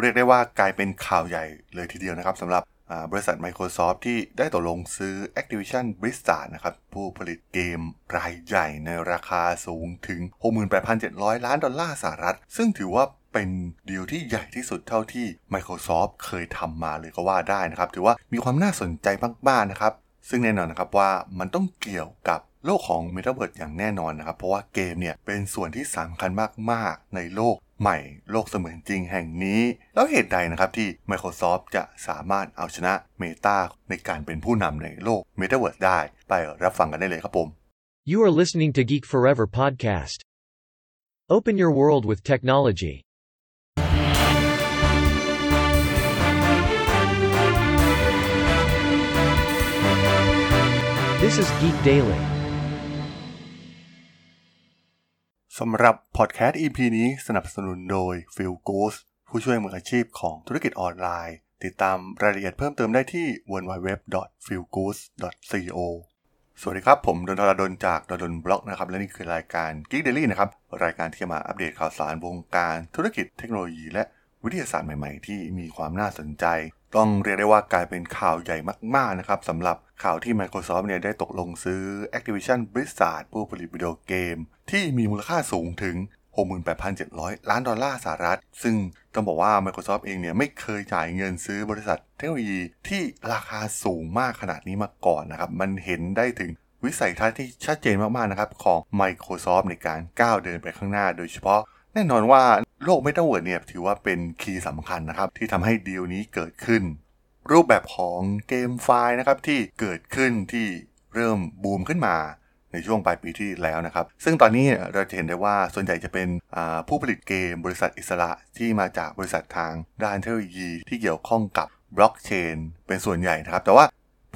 เรียกได้ว่ากลายเป็นข่าวใหญ่เลยทีเดียวนะครับสำหรับบริษัท Microsoft ที่ได้ตกลงซื้อ Activision Blizzard นะครับ ผู้ผลิตเกมรายใหญ่ในราคาสูงถึง 68,700 ล้านดอลลาร์สหรัฐ ซึ่งถือว่าเป็นดีลที่ใหญ่ที่สุดเท่าที่ Microsoft เคยทำมาเลยก็ว่าได้นะครับ ถือว่ามีความน่าสนใจมากๆนะครับ ซึ่งแน่นอนนะครับว่ามันต้องเกี่ยวกับโลกของ Metaverse อย่างแน่นอนนะครับ เพราะว่าเกมเนี่ยเป็นส่วนที่สำคัญมากๆ ในโลก ใหม่โลกเสมือนจริงแห่งนี้ แล้วเหตุใดนะครับที่ Microsoft จะสามารถเอาชนะ Meta ในการเป็นผู้นำในโลก Metaverse ได้ ไปรับฟังกันได้เลยครับผม You are listening to Geek Forever podcast. Open your world with technology. This is Geek Daily. สำหรับพอดแคสต์ EP นี้สนับสนุนโดย f i l g o o s ผู้ช่วยมืออาชีพของธุรกิจออนไลน์ ติดตามรายละเอียดเพิ่มเติมได้ที่ www.feelgood.co สวัสดีครับ ผมดนทรดนจากดนบล็อกนะครับ และนี่คือรายการ Geek Daily นะครับ รายการที่จะมาอัปเดตข่าวสารวงการธุรกิจเทคโนโลยีและวิทยาศาสตร์ใหม่ ๆ ที่มีความน่าสนใจ ต้องเรียกได้ว่ากลายเป็นข่าวใหญ่มากๆนะครับสำหรับข่าวที่ Microsoft เนี่ยได้ตกลงซื้อ Activision Blizzard ผู้ผลิตวิดีโอเกม ที่มีมูลค่าสูงถึง 68,700 ล้านดอลลาร์สหรัฐ ซึ่งต้องบอกว่า Microsoft เองเนี่ยไม่เคยจ่ายเงินซื้อบริษัทเทคโนโลยีที่ราคาสูงมากขนาดนี้มาก่อนนะครับ มันเห็นได้ถึงวิสัยทัศน์ที่ชัดเจนมากๆนะครับของ Microsoft ในการก้าวเดินไปข้างหน้า โดยเฉพาะ แน่นอนว่าโลกเมตาเวิร์ดเนี่ยถือว่าเป็น key สำคัญนะครับ ที่ทำให้ดีลนี้เกิดขึ้น รูปแบบของเกมไฟล์นะครับที่เกิดขึ้นที่เริ่มบูมขึ้นมาในช่วงปลายปีที่แล้วนะครับ ซึ่งตอนนี้เราจะเห็นได้ว่าส่วนใหญ่จะเป็นผู้ผลิตเกมบริษัทอิสระที่มาจากบริษัททางด้านเทคโนโลยีที่เกี่ยวข้องกับบล็อกเชนเป็นส่วนใหญ่นะครับ แต่ว่า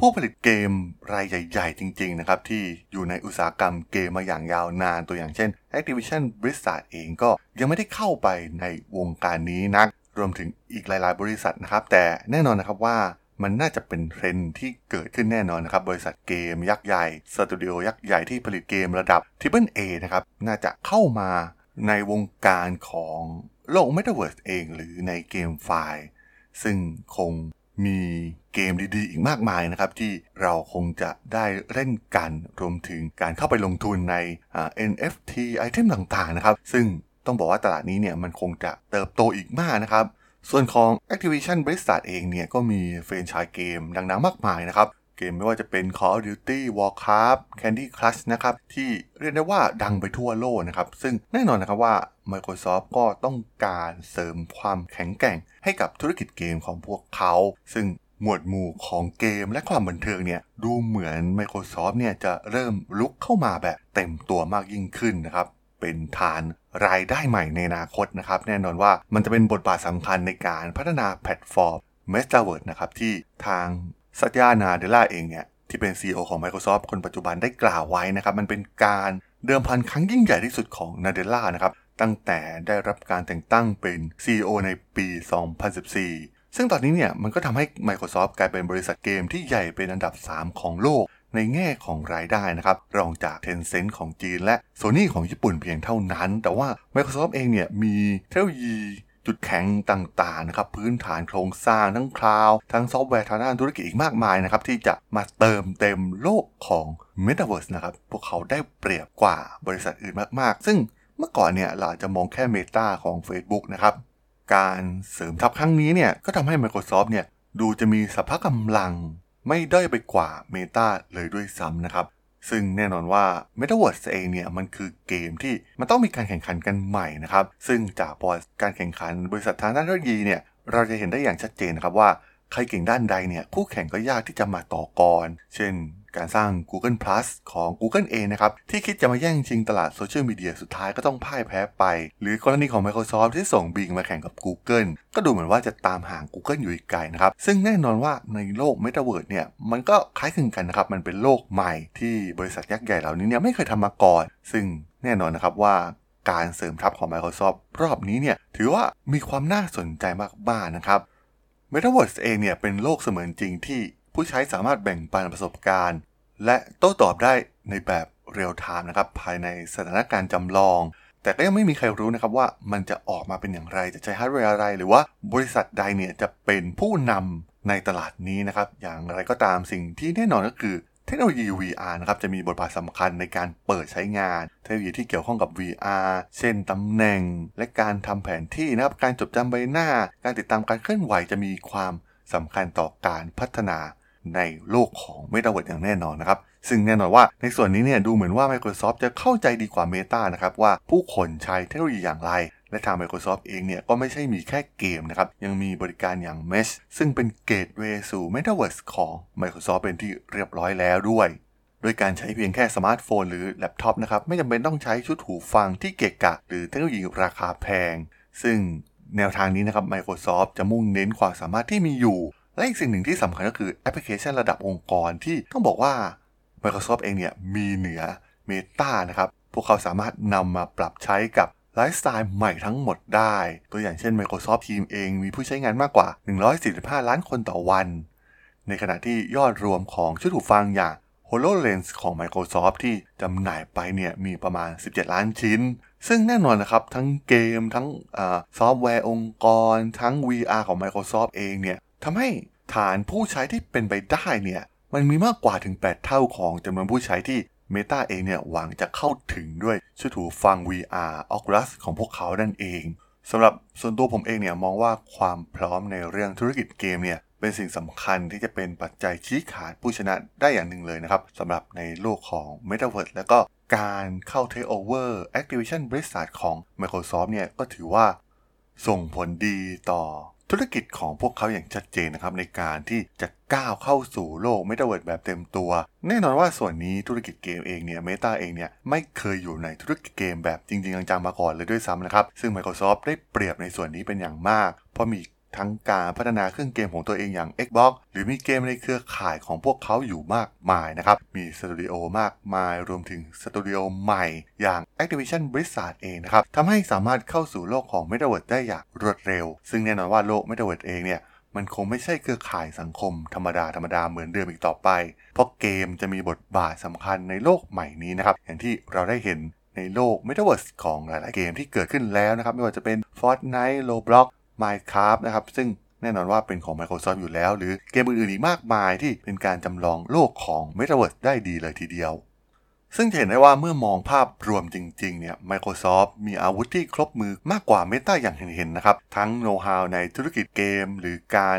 ผู้ผลิตเกมรายใหญ่ๆ จริง ๆ นะครับ ที่อยู่ในอุตสาหกรรมเกมมาอย่างยาวนานตัวอย่างเช่น Activision Blizzard เองก็ยังไม่ได้เข้าไปในวงการนี้นัก รวมถึงอีกหลายๆ บริษัทนะครับ แต่แน่นอนนะครับว่ามันน่าจะเป็นเทรนที่เกิดขึ้นแน่นอนนะครับ บริษัทเกมยักษ์ใหญ่สตูดิโอยักษ์ใหญ่ที่ผลิตเกมระดับ Triple A นะครับ น่าจะเข้ามาในวงการของโลก Metaverse เองหรือใน GameFi ซึ่งคงมี เกมดีๆ อีกมากมายนะครับ ที่เราคงจะได้เล่นกันรวมถึงการเข้าไปลงทุนใน NFT item ต่างๆนะครับ ซึ่งต้องบอกว่าตลาดนี้เนี่ยมันคงจะเติบโตอีกมากนะครับ ส่วนของ Activision Blizzard เองเนี่ยก็มีเฟรนไชส์เกมดังๆมากมายนะครับเกมไม่ว่าจะเป็น Call of Duty Warcraft Candy Crush นะครับที่เรียกได้ว่าดังไปทั่วโลกนะครับ ซึ่งแน่นอนนะครับว่า Microsoft ก็ต้องการเสริมความแข็งแกร่งให้กับธุรกิจเกมของพวกเขา ซึ่ง หมวดหมู่ของเกมและความบันเทิงเนี่ยดูเหมือน Microsoft เนี่ยจะเริ่มรุกเข้ามาแบบเต็มตัวมากยิ่งขึ้นนะครับเป็นฐานรายได้ใหม่ในอนาคตนะครับแน่นอนว่ามันจะเป็นบทบาทสำคัญในการพัฒนาแพลตฟอร์ม Metaverse นะครับที่ทางสัตยานาเดล่าเองเนี่ยที่เป็น CEO ของ Microsoft คนปัจจุบันได้กล่าวไว้นะครับมันเป็นการเดิมพันครั้งยิ่งใหญ่ที่สุดของนาเดล่านะครับตั้งแต่ได้รับการแต่งตั้งเป็น CEO ในปี 2014 ซึ่งตอนนี้เนี่ยมันก็ทำให้ Microsoft กลายเป็นบริษัทเกมที่ใหญ่เป็นอันดับ 3 ของโลก ในแง่ของรายได้นะครับ รองจาก Tencent ของจีน และ Sony ของญี่ปุ่นเพียงเท่านั้น แต่ว่า Microsoft เองเนี่ยมีเทคโนโลยีจุดแข็งต่างๆนะครับพื้นฐานโครงสร้างทั้งคลาวทั้งซอฟต์แวร์ทางด้านธุรกิจอีกมากมายนะครับที่จะมาเติมเต็มโลกของ Metaverse นะครับพวกเขาได้เปรียบกว่าบริษัทอื่นมากๆ ซึ่งเมื่อก่อนเนี่ยเราจะมองแค่เมตาของ Facebook นะครับ การเสริมทัพครั้งนี้เนี่ยก็ทำให้ Microsoft เนี่ยดูจะมีสภาพกำลังไม่ด้อยไปกว่า Meta เลยด้วยซ้ำนะครับ ซึ่งแน่นอนว่า Metaverse เองเนี่ยมันคือเกมที่มันต้องมีการแข่งขันกันใหม่นะครับ ซึ่งจากบอการแข่งขันบริษัททางด้านเทคโนโลยีเนี่ยเราจะเห็นได้อย่างชัดเจนนะครับว่า ใครเก่งด้านใดเนี่ยคู่แข่งก็ยากที่จะมาต่อกร เช่น การสร้าง Google Plus ของ Google เองนะครับ ที่คิดจะมาแย่งชิงตลาดโซเชียลมีเดียสุดท้ายก็ต้องพ่ายแพ้ไป หรือกรณีของ Microsoft ที่ส่ง Bing มาแข่งกับ Google ก็ดูเหมือนว่าจะตามห่าง Google อยู่อีกไกลนะครับ ซึ่งแน่นอนว่าในโลก Metaverse เนี่ยมันก็คล้ายคลึงกันนะครับมันเป็นโลกใหม่ที่บริษัทยักษ์ใหญ่เหล่านี้เนี่ยไม่เคยทำมาก่อน ซึ่งแน่นอนนะครับว่าการเสริมทัพของ Microsoft รอบนี้เนี่ยถือว่ามีความน่าสนใจมากบ้านะครับ Metaverse เองเนี่ยเป็นโลกเสมือนจริงที่ผู้ใช้สามารถแบ่งปันประสบการณ์ และโต้ตอบได้ในแบบเรียลไทม์นะครับภายในสถานการณ์จำลอง แต่ก็ยังไม่มีใครรู้นะครับว่ามันจะออกมาเป็นอย่างไรจะใช้ฮาร์ดแวร์อะไร หรือว่าบริษัทใดเนี่ยจะเป็นผู้นำในตลาดนี้นะครับ อย่างไรก็ตามสิ่งที่แน่นอนก็คือ เทคโนโลยี VR นะครับจะมีบทบาทสำคัญในการเปิดใช้งาน เทคโนโลยีที่เกี่ยวข้องกับ VR เช่นตำแหน่ง และการทำแผนที่นะครับ การจดจำใบหน้า การติดตามการเคลื่อนไหวจะมีความสำคัญต่อการพัฒนาในโลกของ m e t a เวิร์อย่างแน่นอนนะครับ ซึ่งแน่นอนว่าในส่วนนี้เนี่ยดูเหมือนว่า Microsoft จะเข้าใจดีกว่า Meta นะครับว่าผู้คนใช้เทคโนโลยีอย่างไร และทาง Microsoft เองเนี่ยก็ไม่ใช่มีแค่เกมนะครับ ยังมีบริการอย่าง Mesh ซึ่งเป็น gateway สู่ Metaverse ของ Microsoft เป็นที่เรียบร้อยแล้วด้วยโดยการใช้เพียงแค่สมาร์ทโฟนหรือแล็ปท็อปนะครับ ไม่จำเป็นต้องใช้ชุดหูฟังที่เกะกะ หรือเทคโนโลยีราคาแพง ซึ่งแนวทางนี้นะครับ Microsoft จะมุ่งเน้นความสามารถที่มีอยู่ และอีกสิ่งหนึ่งที่สำคัญก็คือแอปพลิเคชันระดับองค์กรที่ต้องบอกว่า Microsoft เองเนี่ยมีเหนือ Meta นะครับ พวกเขาสามารถนำมาปรับใช้กับ ไลฟ์สไตล์ใหม่ทั้งหมดได้ ตัวอย่างเช่น Microsoft Teams เองมีผู้ใช้งานมากกว่า 145 ล้านคนต่อวัน ในขณะที่ยอดรวมของชุดหูฟังอย่าง HoloLens ของ Microsoft ที่จำหน่ายไปเนี่ยมีประมาณ 17 ล้านชิ้น ซึ่งแน่นอนนะครับ ทั้งเกม ทั้งซอฟต์แวร์องค์กร ทั้ง VR ของ Microsoft เองเนี่ยทำให้ฐานผู้ใช้ที่เป็นไปได้เนี่ยมันมีมากกว่าถึง 8 เท่าของจำนวนผู้ใช้ที่ Meta เองเนี่ยหวังจะเข้าถึงด้วยชุดหูฟัง VR Oculus ของพวกเขานั่นเองสำหรับส่วนตัวผมเองเนี่ยมองว่าความพร้อมในเรื่องธุรกิจเกมเนี่ยเป็นสิ่งสำคัญที่จะเป็นปัจจัยชี้ขาดผู้ชนะได้อย่างหนึ่งเลยนะครับสำหรับในโลกของ Metaverse แล้วก็การเข้า Take Over Activision Blizzard ของ Microsoft เนี่ยก็ถือว่าส่งผลดีต่อ ธุรกิจของพวกเขาอย่างชัดเจนนะครับในการที่จะก้าวเข้าสู่โลก Metaverse แบบเต็มตัว แน่นอนว่าส่วนนี้ธุรกิจเกมเองเนี่ยเมตาเองเนี่ยไม่เคยอยู่ในธุรกิจเกมแบบจริงๆจังๆมาก่อนเลยด้วยซ้ำนะครับ ซึ่ง Microsoft ได้เปรียบในส่วนนี้เป็นอย่างมาก เพราะมี ทั้งการพัฒนาเครื่องเกมของตัวเองอย่าง Xbox หรือมีเกมในเครือข่ายของพวกเขาอยู่มากมายนะครับ มีสตูดิโอมากมายรวมถึงสตูดิโอใหม่อย่าง Activision Blizzard เองนะครับทำให้สามารถเข้าสู่โลกของ Metaverse ได้อย่างรวดเร็ว ซึ่งแน่นอนว่าโลก Metaverse เองเนี่ยมันคงไม่ใช่เครือข่ายสังคมธรรมดาธรรมดาเหมือนเดิมอีกต่อไป เพราะเกมจะมีบทบาทสำคัญในโลกใหม่นี้นะครับ อย่างที่เราได้เห็นในโลก Metaverse ของหลาย ๆ เกมที่เกิดขึ้นแล้วนะครับ ไม่ว่าจะเป็น Fortnite Roblox Minecraft นะครับ ซึ่งแน่นอนว่าเป็นของ Microsoft อยู่แล้ว หรือเกมอื่นๆ อีกมากมายที่เป็นการจำลองโลกของ Metaverse ได้ดีเลยทีเดียว ซึ่งเห็นได้ว่าเมื่อมองภาพรวมจริง ๆ เนี่ย Microsoft มีอาวุธที่ครบมือมากกว่า Meta อย่างเห็น ๆ นะครับ ทั้งโน้ตฮาวในธุรกิจเกม หรือการ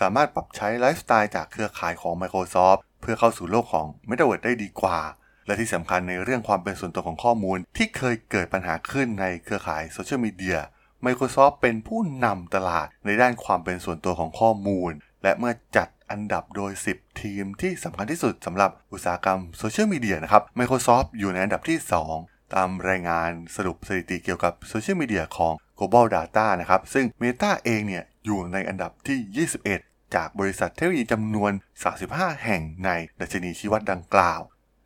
สามารถปรับใช้ไลฟ์สไตล์จากเครือข่ายของ Microsoft เพื่อเข้าสู่โลกของ Metaverse ได้ดีกว่า และที่สำคัญในเรื่องความเป็นส่วนตัวของข้อมูลที่เคยเกิดปัญหาขึ้นในเครือข่ายโซเชียลมีเดีย Microsoft เป็นผู้นำตลาดในด้านความเป็นส่วนตัวของข้อมูล และเมื่อจัดอันดับโดย 10 ทีมที่สำคัญที่สุดสำหรับอุตสาหกรรมโซเชียลมีเดียนะครับ Microsoft อยู่ในอันดับที่ 2 ตามรายงานสรุปสถิติเกี่ยวกับโซเชียลมีเดียของ Global Data นะครับ ซึ่ง Meta เองเนี่ยอยู่ในอันดับที่ 21 จากบริษัทเทคโนโลยีจำนวน 35 แห่งในดัชนีชี้วัดดังกล่าว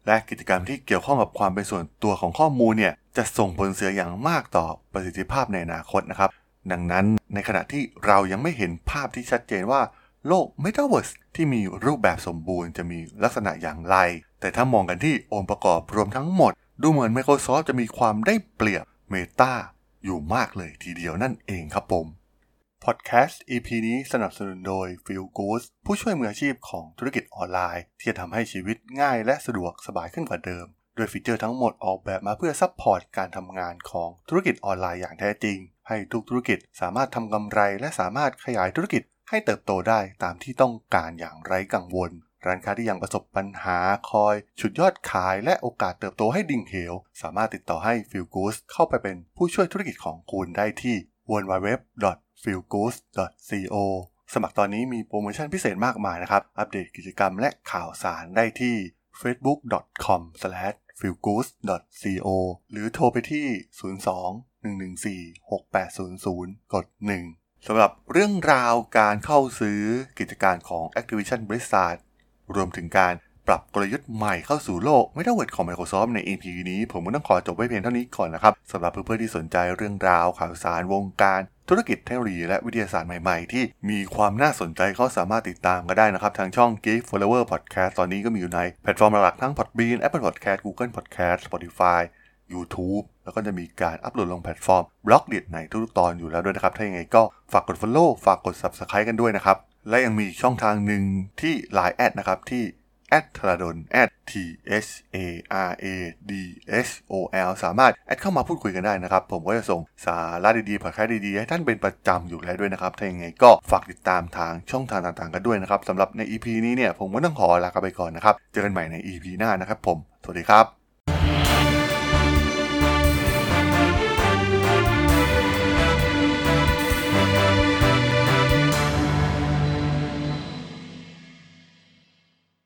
และกิจกรรมที่เกี่ยวข้องกับความเป็นส่วนตัวของข้อมูลเนี่ยจะส่งผลเสียอย่างมากต่อประสิทธิภาพในอนาคตนะครับ ดังนั้นในขณะที่เรายังไม่เห็นภาพที่ชัดเจนว่าโลก Metaverse ที่มีรูปแบบสมบูรณ์จะมีลักษณะอย่างไร แต่ถ้ามองกันที่องค์ประกอบรวมทั้งหมด ดูเหมือน Microsoft จะมีความได้เปรียบ Meta อยู่มากเลยทีเดียวนั่นเองครับผม พอดแคสต์ EP นี้สนับสนุนโดย FillGoods ผู้ช่วยมืออาชีพของธุรกิจออนไลน์ ที่จะทำให้ชีวิตง่ายและสะดวกสบายขึ้นกว่าเดิม โดยฟีเจอร์ทั้งหมดออกแบบมาเพื่อ support การทำงานของธุรกิจออนไลน์อย่างแท้จริง ให้ทุกธุรกิจสามารถทำกำไร และสามารถขยายธุรกิจให้เติบโตได้ตามที่ต้องการอย่างไร้กังวล ร้านค้าที่ยังประสบปัญหาคอยฉุดยอดขายและโอกาสเติบโตให้ดิ่งเหว สามารถติดต่อให้ f e e l g o o d เข้าไปเป็นผู้ช่วยธุรกิจของคุณได้ที่ w w w f e e l g o o d c o สมัครตอนนี้มีโปรโมชั่นพิเศษมากมายนะครับ อัปเดตกิจกรรมและข่าวสารได้ที่ facebook.com/feelgood.co หรือโทรไปที่ 02 114 6800 กด 1 สำหรับเรื่องราวการเข้าซื้อกิจการของ Activision Blizzard รวมถึงการปรับกลยุทธ์ใหม่เข้าสู่โลก Metaverse ของ Microsoft ใน EP นี้ ผมก็ต้องขอจบไว้เพียงเท่านี้ก่อนนะครับสำหรับเพื่อนๆที่สนใจเรื่องราวข่าวสารวงการ ธุรกิจเทคโนโลยีและวิทยาศาสตร์ใหม่ๆ ที่มีความน่าสนใจก็สามารถติดตามก็ได้นะครับ ทางช่อง Geek Forever Podcast ตอนนี้ก็มีอยู่ในแพลตฟอร์มหลักๆทั้ง Podbean Apple Podcast Google Podcast Spotify YouTube แล้วก็จะมีการอัปโหลดลงแพลตฟอร์ม Blockdit ในทุกๆตอนอยู่แล้วด้วยนะครับ ถ้าอย่างไงก็ฝากกด Follow ฝากกด Subscribe กันด้วยนะครับ และยังมีช่องทางหนึ่งที่ Line แอดนะครับที่ at ทราดน at T H A R A D S O L สามารถ add เข้ามาพูดคุยกันได้นะครับ ผมก็จะส่งสาระดีๆพอดแคสต์ดีๆ ให้ท่านเป็นประจำอยู่แล้วด้วยนะครับ ถ้าอย่างไงก็ฝากติดตามทางช่องทางต่างๆ กันด้วยนะครับสำหรับใน EP นี้เนี่ยผมก็ต้องขอลาไปก่อนนะครับ เจอกันใหม่ใน EP หน้านะครับผม สวัสดีครับ